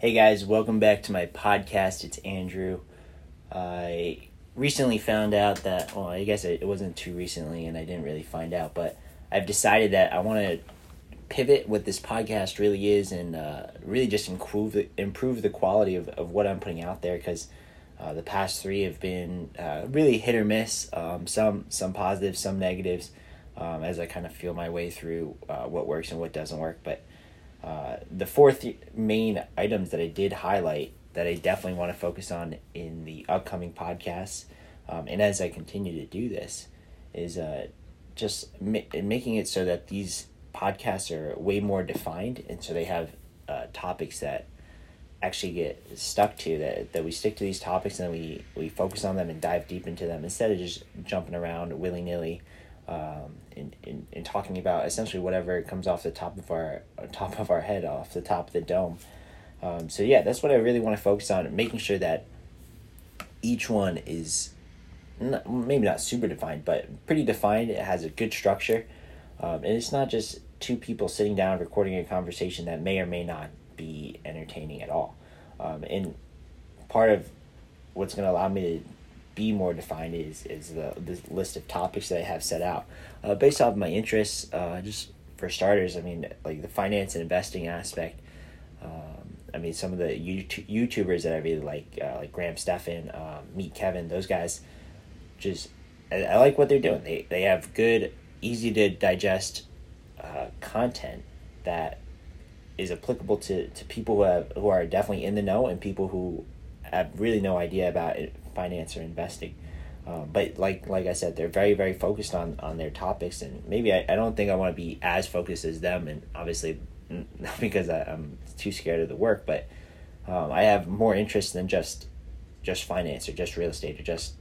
Hey guys, welcome back to my podcast. It's Andrew. I recently found out that, well, I guess it wasn't too recently and I didn't really find out, but I've decided that I want to pivot what this podcast really is and uh, really just improve the, improve the quality of, of what I'm putting out there because uh, the past three have been uh, really hit or miss, um, some, some positives, some negatives, um, as I kind of feel my way through uh, what works and what doesn't work. But uh, the fourth main items that I did highlight that I definitely want to focus on in the upcoming podcasts, um, and as I continue to do this, is uh, just ma- making it so that these podcasts are way more defined, and so they have uh, topics that actually get stuck to that that we stick to these topics and we we focus on them and dive deep into them instead of just jumping around willy nilly um, in, in, in talking about essentially whatever comes off the top of our top of our head, off the top of the dome. Um, so yeah, that's what I really want to focus on, making sure that each one is not, maybe not super defined, but pretty defined. It has a good structure, um, and it's not just two people sitting down recording a conversation that may or may not be entertaining at all. Um, and part of what's going to allow me to be more defined is is the the list of topics that I have set out, uh, based off of my interests. Uh, just for starters, I mean, like the finance and investing aspect. Um, I mean, some of the YouTube, YouTubers that I really like, uh, like Graham Stephan, um, Meet Kevin, those guys, just I, I, like what they're doing. They they have good, easy to digest uh, content that is applicable to, to people who have who are definitely in the know and people who have really no idea about it, finance or investing. Um, but like like I said, they're very very focused on on their topics, and maybe I, I don't think I want to be as focused as them, and obviously not because I, am too scared of the work, but um, I have more interest than just just finance or just real estate or just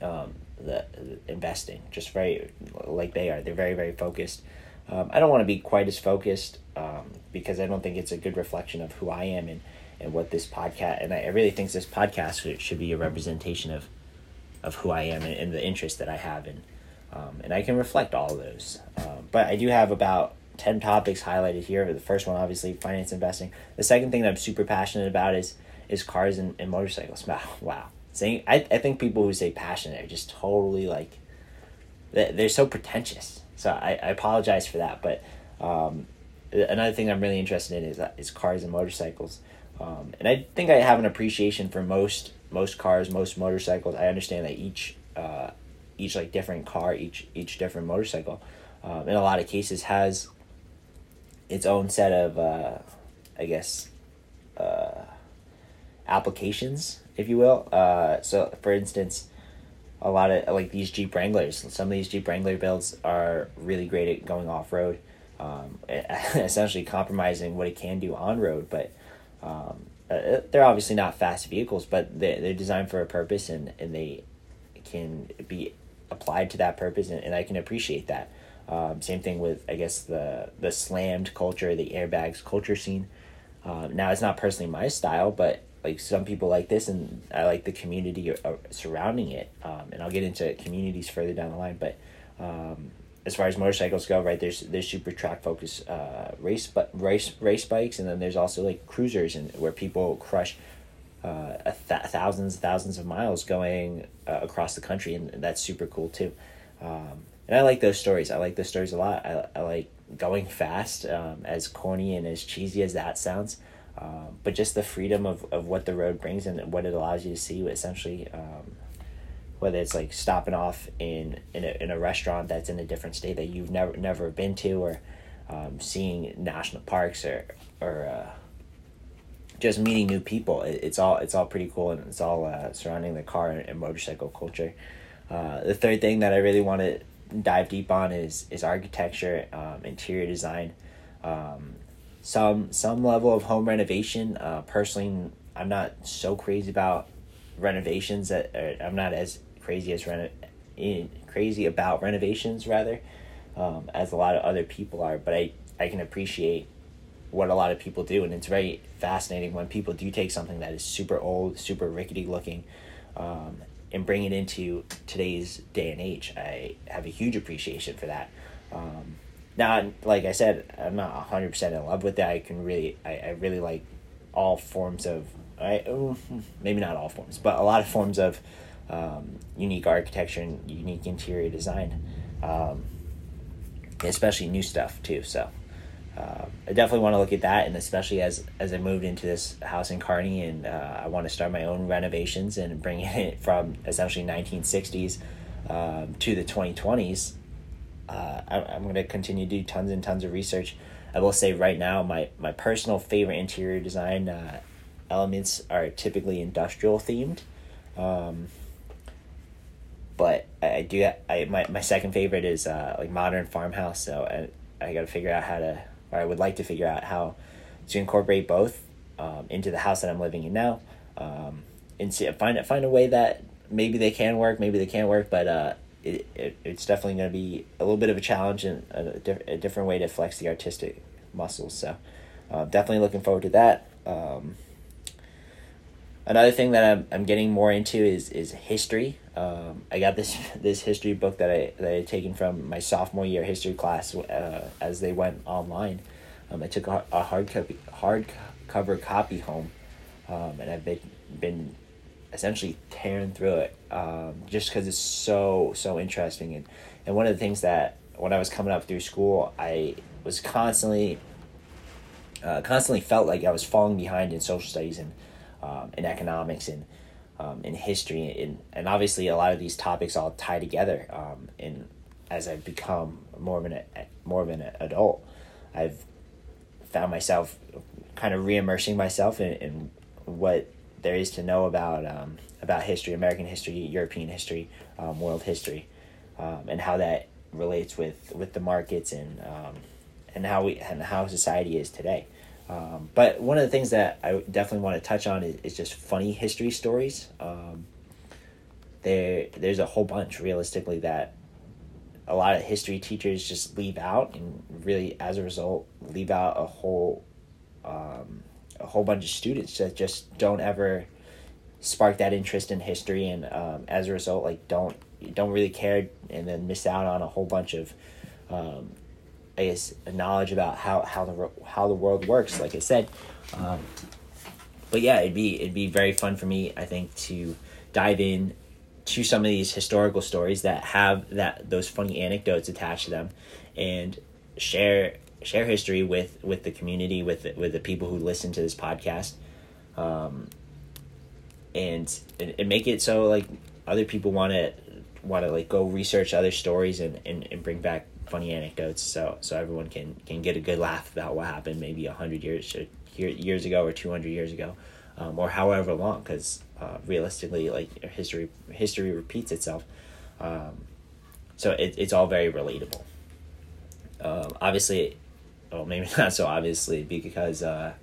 um, the, the investing. Just very like they are, they're very very focused. Um, I don't want to be quite as focused um, because I don't think it's a good reflection of who I am and and what this podcast and I, really think this podcast should, should be a representation of of who I am and, and the interest that I have and um, and I can reflect all of those. Um, but I do have about ten topics highlighted here. The first one, obviously, finance investing. The second thing that I'm super passionate about is is cars and, and motorcycles. Wow, wow. Saying I I think people who say passionate are just totally like they're so pretentious. So I, I apologize for that, but um, another thing I'm really interested in is is cars and motorcycles. Um, and I think I have an appreciation for most most cars, most motorcycles. I understand that each uh, each like different car, each each different motorcycle, um, in a lot of cases has its own set of, uh, I guess, uh, applications, if you will. Uh, so, for instance, a lot of like these Jeep Wranglers, some of these Jeep Wrangler builds are really great at going off road, um, essentially compromising what it can do on road, but um, uh, they're obviously not fast vehicles, but they they're designed for a purpose and, and they can be applied to that purpose, and, and I can appreciate that. Um, same thing with I guess the the slammed culture, the airbags culture scene. Um, now it's not personally my style, but like some people like this, and I like the community surrounding it. Um, and I'll get into communities further down the line, but um, as far as motorcycles go, right? There's there's super track focused uh, race but race race bikes, and then there's also like cruisers and where people crush uh, a th- thousands thousands of miles going uh, across the country, and that's super cool too. Um, and I like those stories. I like those stories a lot. I, I like going fast, um, as corny and as cheesy as that sounds. Um, but just the freedom of, of what the road brings and what it allows you to see essentially um, whether it's like stopping off in in a, in a restaurant that's in a different state that you've never never been to or um, seeing national parks or or uh, just meeting new people it, it's all it's all pretty cool and it's all uh, surrounding the car and, and motorcycle culture. Uh, the third thing that I really want to dive deep on is is architecture um, interior design. Um, some some level of home renovation uh, personally I'm not so crazy about renovations that uh, I'm not as crazy as reno- in, crazy about renovations rather, um, as a lot of other people are. But I I can appreciate what a lot of people do, and it's very fascinating when people do take something that is super old, super rickety looking, um, and bring it into today's day and age. I have a huge appreciation for that. Um, now, like I said, I'm not hundred percent in love with that. I can really, I, I really like all forms of I oh, maybe not all forms, but a lot of forms of um, unique architecture and unique interior design, um, especially new stuff too. So. Uh, I definitely want to look at that, and especially as as I moved into this house in Kearney, and uh, I want to start my own renovations and bring it from essentially nineteen sixties um, to the twenty twenties. Uh, I, I'm going to continue to do tons and tons of research. I will say right now, my my personal favorite interior design uh, elements are typically industrial themed. Um, but I do I my, my second favorite is uh, like modern farmhouse. So I I got to figure out how to or I would like to figure out how to incorporate both um, into the house that I'm living in now. Um, and see, find find a way that maybe they can work, maybe they can't work, but uh, it, it it's definitely going to be a little bit of a challenge and a, diff- a different way to flex the artistic muscles. So uh, definitely looking forward to that. Um, another thing that I'm, I'm getting more into is is history. Um, I got this this history book that I that I had taken from my sophomore year history class uh, as they went online. Um, I took a, a hard copy hard cover copy home, um, and I've been been essentially tearing through it um, just because it's so so interesting and and one of the things that when I was coming up through school I was constantly uh, constantly felt like I was falling behind in social studies and um, in economics and um, in history and and obviously a lot of these topics all tie together um, and as I've become more of an more of an adult I've found myself kind of re-immersing myself in, in what there is to know about um, about history, American history, European history, um, world history, um, and how that relates with, with the markets and um, and how we and how society is today. Um, but one of the things that I definitely want to touch on is, is just funny history stories. Um, there, there's a whole bunch realistically that a lot of history teachers just leave out, and really, as a result, leave out a whole um, a whole bunch of students that just don't ever spark that interest in history and um, as a result like don't don't really care and then miss out on a whole bunch of um, I guess knowledge about how how the how the world works like I said. Um, but yeah it'd be it'd be very fun for me I think to dive in to some of these historical stories that have that those funny anecdotes attached to them and share share history with with the community with with the people who listen to this podcast. Um, and, and make it so like other people want to want to like go research other stories and, and, and bring back funny anecdotes so so everyone can can get a good laugh about what happened maybe a hundred years years ago or two hundred years ago, um, or however long because uh, realistically like history history repeats itself, um, so it, it's all very relatable. Um, obviously, well, maybe not so obviously because uh,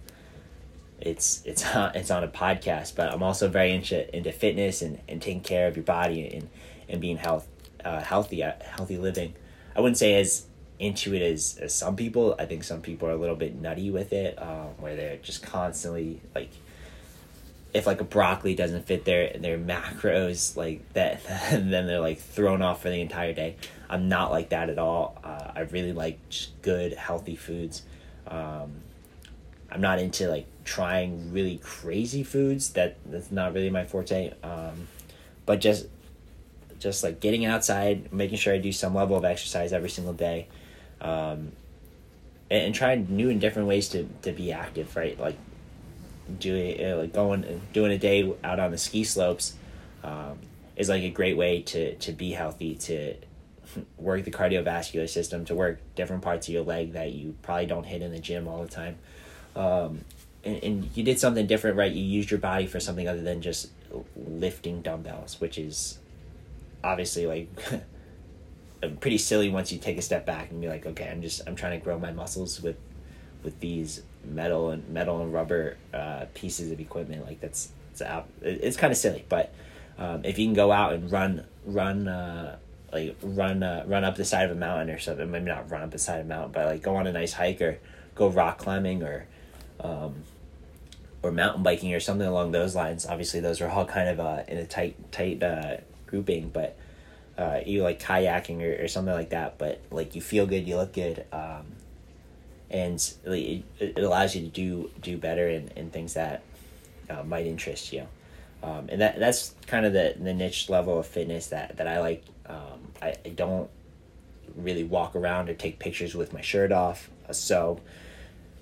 it's it's on, it's on a podcast. But I'm also very into into fitness and, and taking care of your body and and being health uh, healthy uh, healthy living. I wouldn't say as into it as, as some people. I think some people are a little bit nutty with it, um, where they're just constantly like if like a broccoli doesn't fit their their macros like that then they're like thrown off for the entire day. I'm not like that at all. Uh, i really like good healthy foods. Um, i'm not into like trying really crazy foods. That that's not really my forte. Um, but just just like getting outside making sure i do some level of exercise every single day um, and, and trying new and different ways to, to be active right? Like doing uh, like going doing a day out on the ski slopes um, is like a great way to to be healthy to work the cardiovascular system to work different parts of your leg that you probably don't hit in the gym all the time. Um, and, and you did something different right? You used your body for something other than just lifting dumbbells which is obviously like pretty silly once you take a step back and be like okay i'm just i'm trying to grow my muscles with with these metal and metal and rubber uh, pieces of equipment. Like that's it's out it's kind of silly but um, if you can go out and run run uh, like run uh, run up the side of a mountain or something maybe not run up the side of a mountain but like go on a nice hike or go rock climbing or um, or mountain biking or something along those lines obviously those are all kind of uh, in a tight tight uh, grouping but uh, you like kayaking or, or something like that but like you feel good you look good um, and it, it allows you to do do better in, in things that uh, might interest you. Um, and that that's kind of the, the niche level of fitness that, that I like. Um, I, I don't really walk around or take pictures with my shirt off. So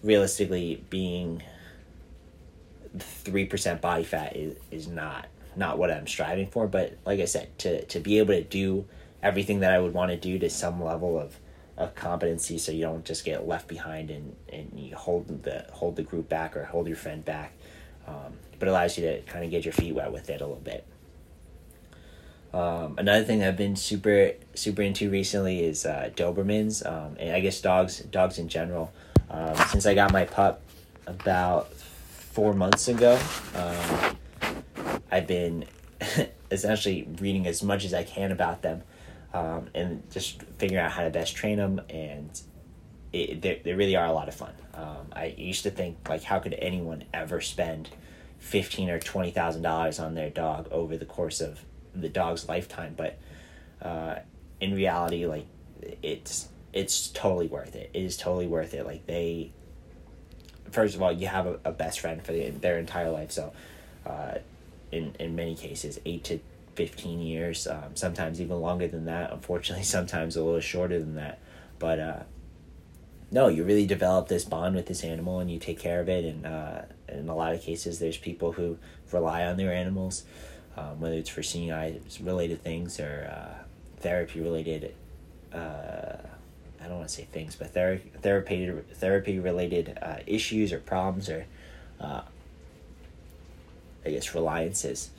realistically, being three percent body fat is, is not not what I'm striving for. But like I said, to to be able to do everything that I would want to do to some level of of competency, so you don't just get left behind and and you hold the hold the group back or hold your friend back. Um, but allows you to kind of get your feet wet with it a little bit. Um, another thing I've been super super into recently is uh, Dobermans, um, and I guess dogs dogs in general. Um, since I got my pup about four months ago, um, I've been essentially reading as much as I can about them, um, and just figuring out how to best train them. And it, they, they really are a lot of fun. Um, I used to think like, how could anyone ever spend fifteen or twenty thousand dollars on their dog over the course of the dog's lifetime, but uh, in reality, like it's it's totally worth it. It is totally worth it. Like they, first of all, you have a, a best friend for the, their entire life. So, uh, in in many cases, eight to fifteen years, um, sometimes even longer than that. Unfortunately, sometimes a little shorter than that. But uh, no, you really develop this bond with this animal, and you take care of it. And uh, in a lot of cases, there's people who rely on their animals um, whether it's for seeing eye related things or uh, therapy related. Uh, I don't want to say things, but ther- therapy therapy related uh, issues or problems or, uh, I guess reliances.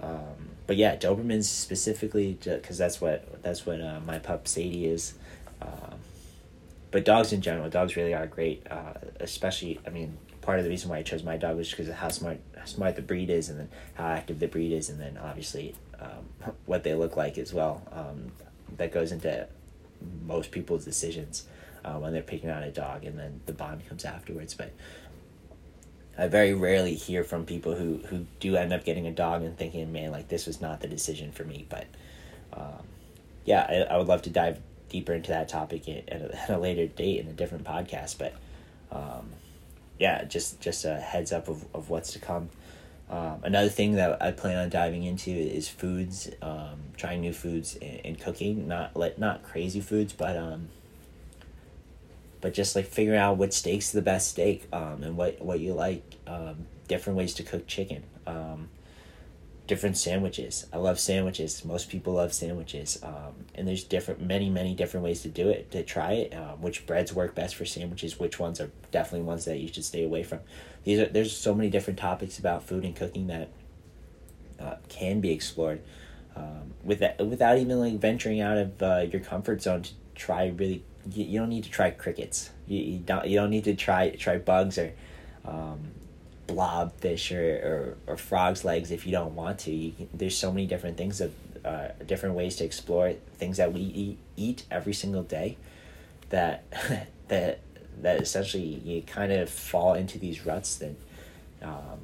Um, but yeah, Dobermans specifically, because that's what that's what uh, my pup Sadie is. Um, but dogs in general, dogs really are great. Uh, especially, I mean, part of the reason why I chose my dog was because of how smart how smart the breed is, and then how active the breed is, and then obviously um, what they look like as well. Um, that goes into most people's decisions uh, when they're picking out a dog, and then the bond comes afterwards. But I very rarely hear from people who who do end up getting a dog and thinking, "Man, like this was not the decision for me." But um, yeah, I, I would love to dive deeper into that topic at a, at a later date in a different podcast, but. Um, yeah, just just a heads up of, of what's to come. Um, another thing that I plan on diving into is foods, um, trying new foods and, and cooking. Not like not crazy foods, but um, but just like figuring out what steak's the best steak, um, and what what you like. Um, different ways to cook chicken. Um, different sandwiches. I love sandwiches. Most people love sandwiches. Um, and there's different, many, many different ways to do it, to try it. Um, which breads work best for sandwiches? Which ones are definitely ones that you should stay away from? These are there's so many different topics about food and cooking that uh, can be explored. Um, with without even like venturing out of uh, your comfort zone to try really, you, you don't need to try crickets. You, you don't you don't need to try try bugs or um, blobfish or, or, or frog's legs if you don't want to. You can, there's so many different things of uh, different ways to explore things that we eat, eat every single day that that that essentially you kind of fall into these ruts that um,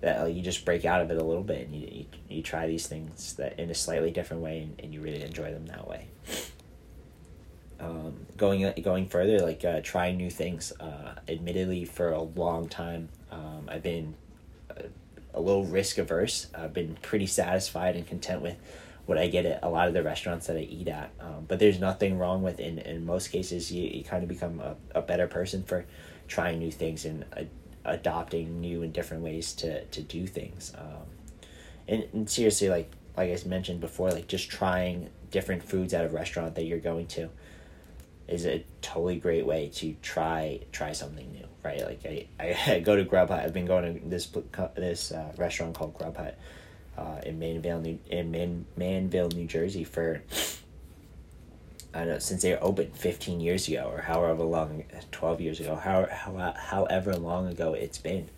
that you just break out of it a little bit and you, you, you try these things that in a slightly different way and, and you really enjoy them that way um, going going further like uh, trying new things uh, admittedly for a long time um, I've been a, a, little risk averse. I've been pretty satisfied and content with what I get at a lot of the restaurants that I eat at. Um, but there's nothing wrong with in in most cases you, you kind of become a, a better person for trying new things and uh, adopting new and different ways to to do things. Um, and, and seriously, like like I mentioned before, like just trying different foods at a restaurant that you're going to is a totally great way to try try something new right? Like I, I, go to Grub Hut. I've been going to this this uh, restaurant called Grub Hut uh, in Manville, New in Man, Manville, New Jersey for I don't know since they opened fifteen years ago or however long, twelve years ago, how, how however long ago it's been.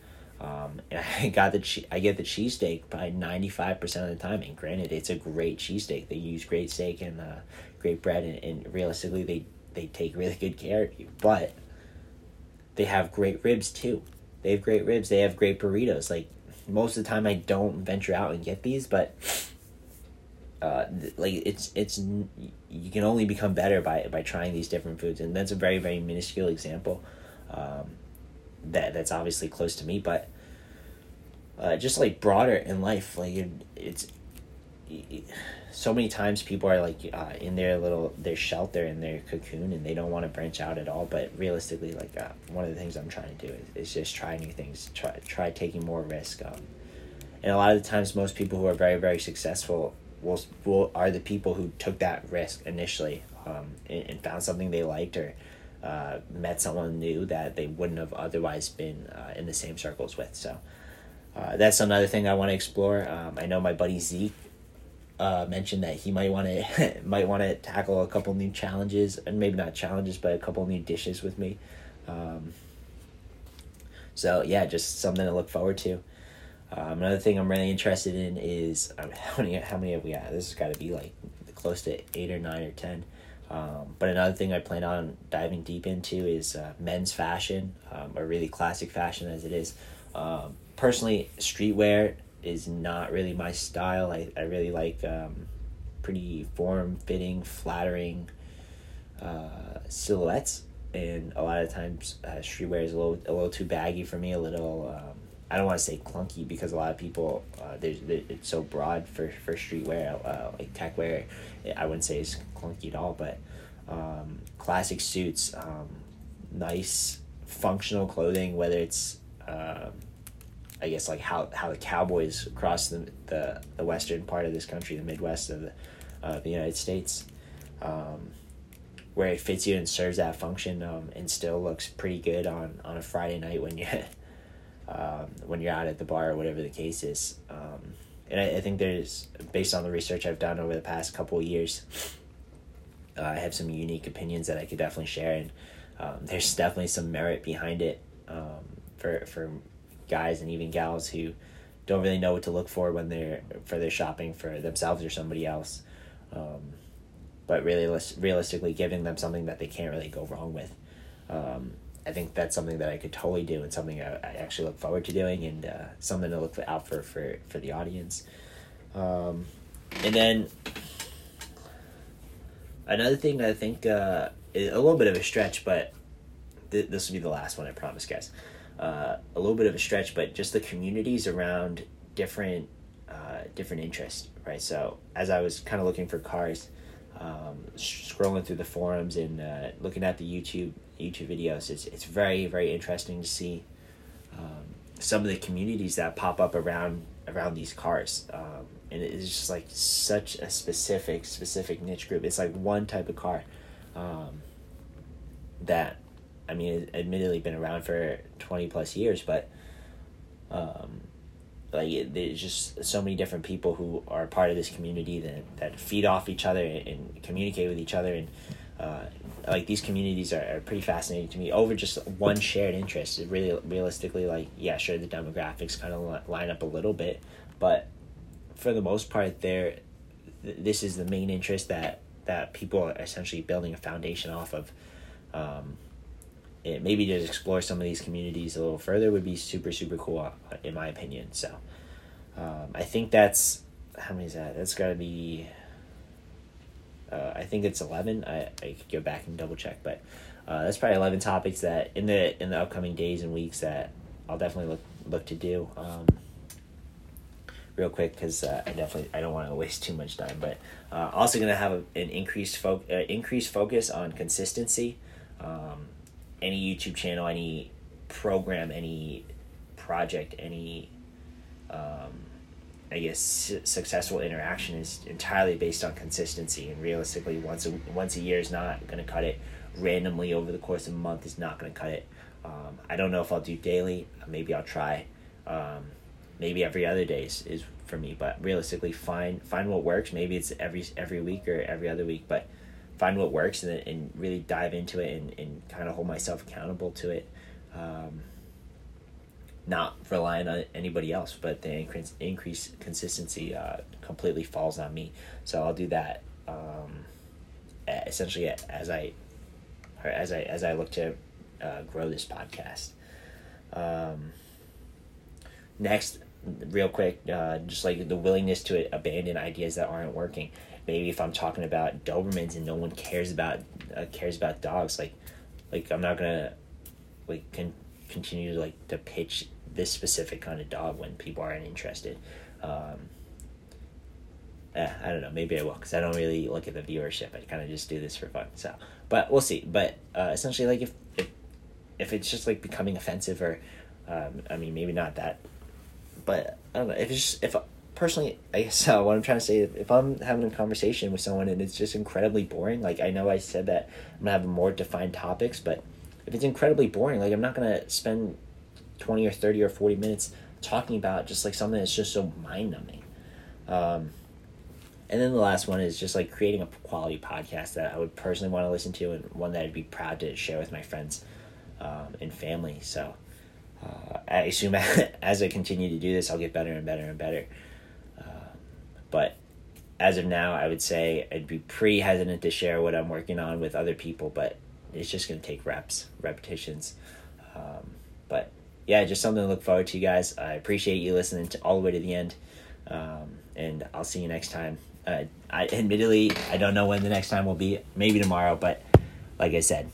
Um, and I got the che- I get the cheesesteak by ninety five percent of the time. And granted, it's a great cheesesteak. They use great steak and uh, great bread, and, and realistically, they they take really good care of you. But they have great ribs too. They have great ribs. They have great burritos. Like most of the time, I don't venture out and get these, but uh, like it's it's you can only become better by by trying these different foods, and that's a very very minuscule example. Um, that that's obviously close to me, but uh, just like broader in life, like it, it's it, so many times people are like uh, in their little their shelter in their cocoon and they don't want to branch out at all but realistically like uh, one of the things i'm trying to do is, is just try new things try try taking more risk um, and a lot of the times most people who are very very successful will, will are the people who took that risk initially um, and, and found something they liked or uh, met someone new that they wouldn't have otherwise been uh, in the same circles with so uh, that's another thing I want to explore. Um, I know my buddy Zeke uh, mentioned that he might want to might want to tackle a couple new challenges and maybe not challenges but a couple new dishes with me. Um, so yeah just something to look forward to. Um, another thing i'm really interested in is um, how many how many have we got this has got to be like close to eight or nine or ten. Um, but another thing i plan on diving deep into is uh, men's fashion um, or really classic fashion as it is. Um, personally streetwear is not really my style. I, I really like um, pretty form fitting, flattering uh, silhouettes, and a lot of times uh, streetwear is a little a little too baggy for me. A little um, I don't want to say clunky because a lot of people uh, there's it's so broad for for streetwear uh, like tech wear. I wouldn't say it's clunky at all, but um, classic suits, um, nice functional clothing, whether it's um, I guess like how how the Cowboys across the the, the western part of this country, the Midwest of the uh, the United States, um, where it fits you and serves that function, um, and still looks pretty good on on a Friday night when you um, when you're out at the bar or whatever the case is. Um, and I, I think there's based on the research I've done over the past couple years, uh, I have some unique opinions that I could definitely share, and um, there's definitely some merit behind it um, for for guys and even gals who don't really know what to look for when they're for their shopping for themselves or somebody else. Um, but really, realistically, giving them something that they can't really go wrong with. Um, I think that's something that I could totally do and something I, I actually look forward to doing and uh, something to look out for for, for the audience. Um, and then another thing I think uh, a little bit of a stretch, but th- this will be the last one, I promise, guys uh, a little bit of a stretch, but just the communities around different uh, different interests, right? So as I was kind of looking for cars, um, scrolling through the forums and uh, looking at the YouTube YouTube videos, it's it's very very interesting to see um, some of the communities that pop up around around these cars. Um, and it's just like such a specific specific niche group. It's like one type of car um, that I mean, admittedly been around for 20 plus years, but um, like there's just so many different people who are part of this community that, that feed off each other and, communicate with each other. And uh, like these communities are, are pretty fascinating to me over just one shared interest. It really realistically like yeah sure the demographics kind of line up a little bit but for the most part there this is the main interest that that people are essentially building a foundation off of. Um, it, maybe to explore some of these communities a little further would be super super cool in my opinion so um, i think that's how many is that that's got to be uh, i think it's 11 I, I could go back and double check but uh, that's probably 11 topics that in the in the upcoming days and weeks that i'll definitely look look to do um, real quick because uh, I definitely I don't want to waste too much time. But uh, also going to have a, an increased fo- uh, increased focus on consistency. Um, any YouTube channel, any program, any project, any um, I guess successful interaction is entirely based on consistency. And realistically, once a once a year is not going to cut it. Randomly over the course of a month is not going to cut it. Um, I don't know if I'll do daily. Maybe I'll try. Um, maybe every other day is, is for me. But realistically, find find what works. Maybe it's every every week or every other week. But find what works and, and really dive into it and, and kind of hold myself accountable to it. Um, not relying on anybody else, but the increase, increase consistency uh, completely falls on me. So I'll do that um, essentially as I as I as I look to uh, grow this podcast. Um, next, real quick, uh, just like the willingness to abandon ideas that aren't working. Maybe if I'm talking about Dobermans and no one cares about uh, cares about dogs, like like I'm not gonna like con- continue to like to pitch this specific kind of dog when people aren't interested. Um, eh, I don't know. Maybe I will because I don't really look at the viewership. I kind of just do this for fun. So, but we'll see. But uh, essentially, like if if if it's just like becoming offensive or, um, I mean, maybe not that, but I don't know. If it's just if personally, I guess what I'm trying to say, if I'm having a conversation with someone and it's just incredibly boring, like I know I said that I'm gonna have more defined topics, but if it's incredibly boring, like I'm not gonna spend twenty or thirty or forty minutes talking about just like something that's just so mind numbing. Um, and then the last one is just like creating a quality podcast that I would personally want to listen to and one that I'd be proud to share with my friends um, and family. So uh, I assume as I continue to do this, I'll get better and better and better. But as of now, I would say I'd be pretty hesitant to share what I'm working on with other people, but it's just going to take reps, repetitions. Um, but yeah, just something to look forward to, you guys. I appreciate you listening to all the way to the end. Um, and I'll see you next time. Uh, I admittedly I don't know when the next time will be. Maybe tomorrow, but like I said,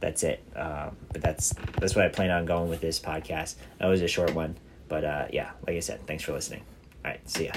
that's it. Um, but that's that's what I plan on going with this podcast. That was a short one, but uh, yeah, like I said, thanks for listening. All right, see ya.